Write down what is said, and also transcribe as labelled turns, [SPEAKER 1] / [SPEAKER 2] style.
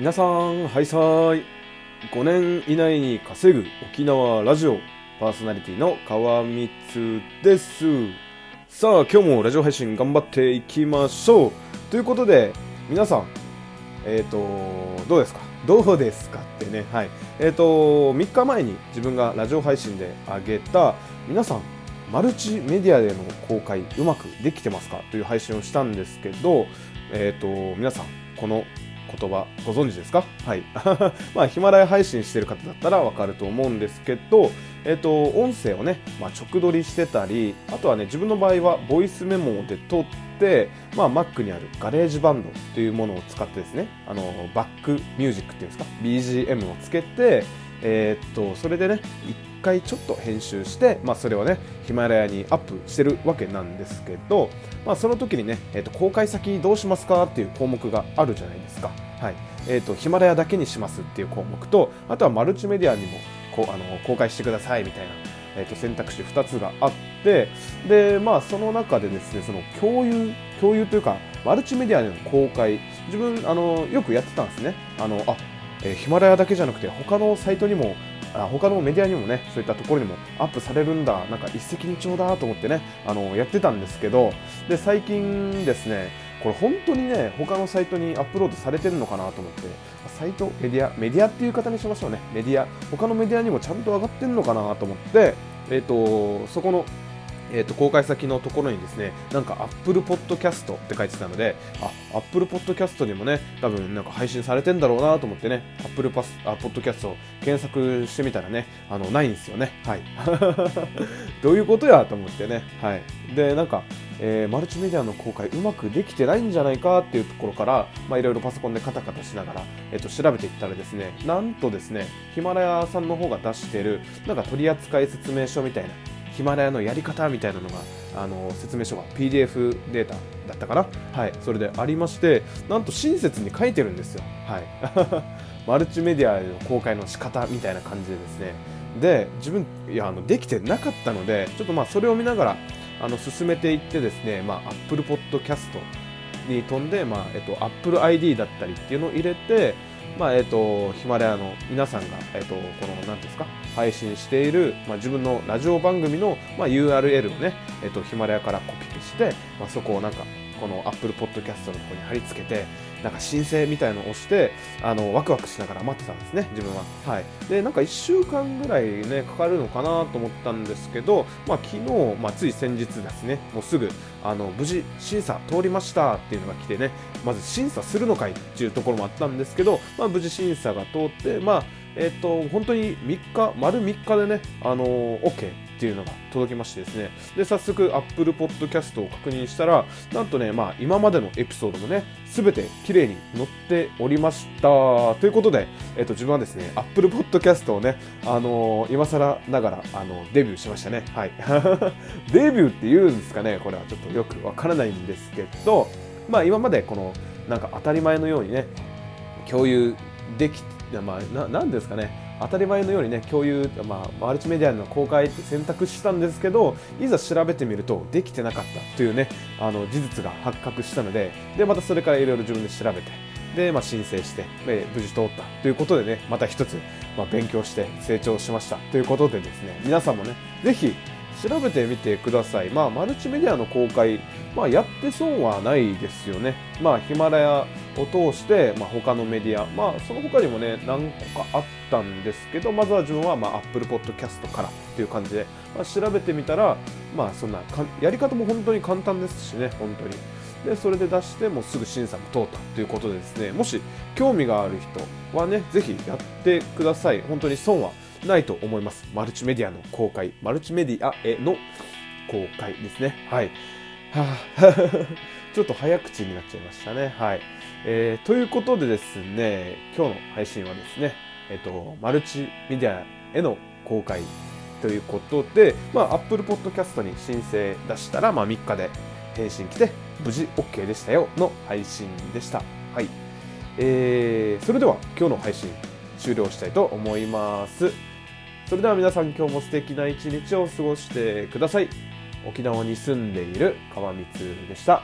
[SPEAKER 1] 皆さん、ハイサイ。5年以内に稼ぐ沖縄ラジオパーソナリティの川光です。さあ、今日もラジオ配信頑張っていきましょう。ということで、皆さん、えっ、ー、と、どうですか？どうですかってね、はい。えっ、ー、と、3日前に自分がラジオ配信で上げた、皆さん、マルチメディアでの公開うまくできてますか？という配信をしたんですけど、えっ、ー、と、皆さん、この言葉ご存知ですか？はい。まあ、ヒマラヤ配信してる方だったらわかると思うんですけど、えっ、と、音声をね、まあ、直撮りしてたり、あとはね、自分の場合はボイスメモで撮って、まあ、Mac にあるガレージバンドというものを使ってですね、あの、バックミュージックっていうんですか、BGM をつけて、えー、っと、それでね、一回ちょっと編集して、まあ、それをね、ヒマラヤにアップしてるわけなんですけど、まあ、その時にね、えー、っと、公開先どうしますかっていう項目があるじゃないですか。はい。え、っと、ヒマラヤだけにしますっていう項目と、あとはマルチメディアにもこあの公開してくださいみたいな、えー、と選択肢2つがあってで、まあ、その中でですねその共有共有というかマルチメディアでの公開自分あのよくやってたんですねあのあ、え、ヒマラヤだけじゃなくて他のサイトにもあ他のメディアにもねそういったところにもアップされるんだ。なんか一石二鳥だと思ってねあのやってたんですけどで最近ですねこれ本当にね他のサイトにアップロードされてるのかなと思ってサイトメディアメディアっていう方にしましょうね。メディア他のメディアにもちゃんと上がってるのかなと思ってえっ、ー、とそこのえーと、公開先のところにですねなんか Apple Podcast って書いてたのであ Apple Podcast にもね多分なんか配信されてんだろうなと思ってね Apple パスあ Podcast を検索してみたらねあのないんですよね。はい。どういうことやと思ってね。はい。でなんかえー、マルチメディアの公開うまくできてないんじゃないかっていうところからいろいろパソコンでカタカタしながら、えー、と調べていったらですねなんとですねヒマラヤさんの方が出してるなんか取扱説明書みたいなヒマラヤのやり方みたいなのがあの説明書が PDF データだったかな？はい。それでありましてなんと親切に書いてるんですよ。はい。マルチメディアの公開の仕方みたいな感じでですね。で自分いやあのできてなかったのでちょっとまあそれを見ながらあの進めていってですね、まあ、Apple Podcast に飛んで、まあえっと、Apple ID だったりっていうのを入れてまあえーと、ヒマラヤの皆さんが、えーと、この何ですか配信している、まあ、自分のラジオ番組の、まあ、URL をね、えーとヒマラヤからコピペして、まあ、そこをなんかこの Apple Podcast のとこに貼り付けて、なんか申請みたいのを押して、あの、ワクワクしながら待ってたんですね、自分は。はい。で、なんか1週間ぐらいね、かかるのかなと思ったんですけど、まあ昨日、まあつい先日ですね、もうすぐ、あの、無事審査通りましたっていうのが来てね、まず審査するのかいっていうところもあったんですけど、まあ無事審査が通って、まあ、えっ、と、本当に3日、丸3日でね、あのー、OK っていうのが届きましてですね、で、早速 Apple Podcast を確認したら、なんとね、まあ、今までのエピソードもね、すべて綺麗に載っておりました。ということで、えっ、と、自分はですね、Apple Podcast をね、あのー、今更ながら、あの、デビューしましたね。はい。デビューって言うんですかね、これはちょっとよくわからないんですけど、まあ、今までこの、なんか当たり前のようにね、共有できいやまあななんですかね当たり前のようにね共有、まあ、マルチメディアの公開って選択したんですけどいざ調べてみるとできてなかったというねあの事実が発覚したのででまたそれからいろいろ自分で調べてで、まあ、申請して、え無事通ったということでねまた一つ、まあ、勉強して成長しましたということでですね皆さんもねぜひ調べてみてください。まあ、マルチメディアの公開、まあ、やって損はないですよね。まあ、ヒマラヤを通して、まあ、他のメディア、まあ、その他にもね、何個かあったんですけど、まずは自分は、まあ、Apple Podcast からっていう感じで、まあ、調べてみたら、まあ、そんなやり方も本当に簡単ですしね、本当に。で、それで出して、もうすぐ審査も通ったということでですね、もし興味がある人はね、ぜひやってください。本当に損はないと思います。マルチメディアの公開、マルチメディアへの公開ですね。はい。はあ、ちょっと早口になっちゃいましたね。はい。えー、ということでですね、今日の配信はですね、えっ、と、マルチメディアへの公開ということで、まあ、Apple Podcast に申請出したら、まあ、3日で返信来て、無事 OK でしたよの配信でした。はい。えー、それでは今日の配信終了したいと思います。それでは皆さん今日も素敵な一日を過ごしてください。沖縄に住んでいる川光でした。